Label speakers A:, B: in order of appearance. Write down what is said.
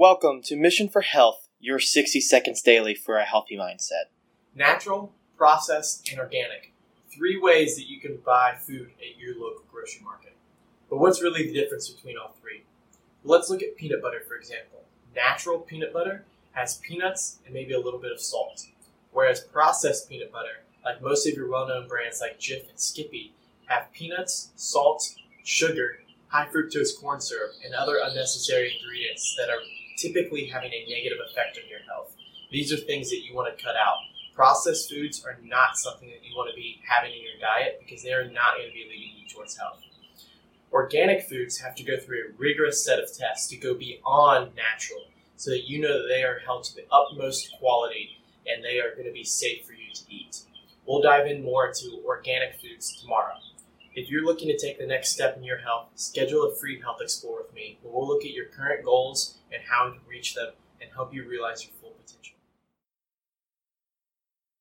A: Welcome to Mission for Health, your 60 seconds daily for a healthy mindset.
B: Natural, processed, and organic. Three ways that you can buy food at your local grocery market. But what's really the difference between all three? Let's look at peanut butter, for example. Natural peanut butter has peanuts and maybe a little bit of salt, whereas processed peanut butter, like most of your well known brands like Jif and Skippy, have peanuts, salt, sugar, high fructose corn syrup, and other unnecessary ingredients that are typically having a negative effect on your health. These are things that you want to cut out. Processed foods are not something that you want to be having in your diet because they are not going to be leading you towards health. Organic foods have to go through a rigorous set of tests to go beyond natural so that you know that they are held to the utmost quality and they are going to be safe for you to eat. We'll dive in more into organic foods tomorrow. If you're looking to take the next step in your health, schedule a free Health Explore with me, where we'll look at your current goals and how to reach them and help you realize your.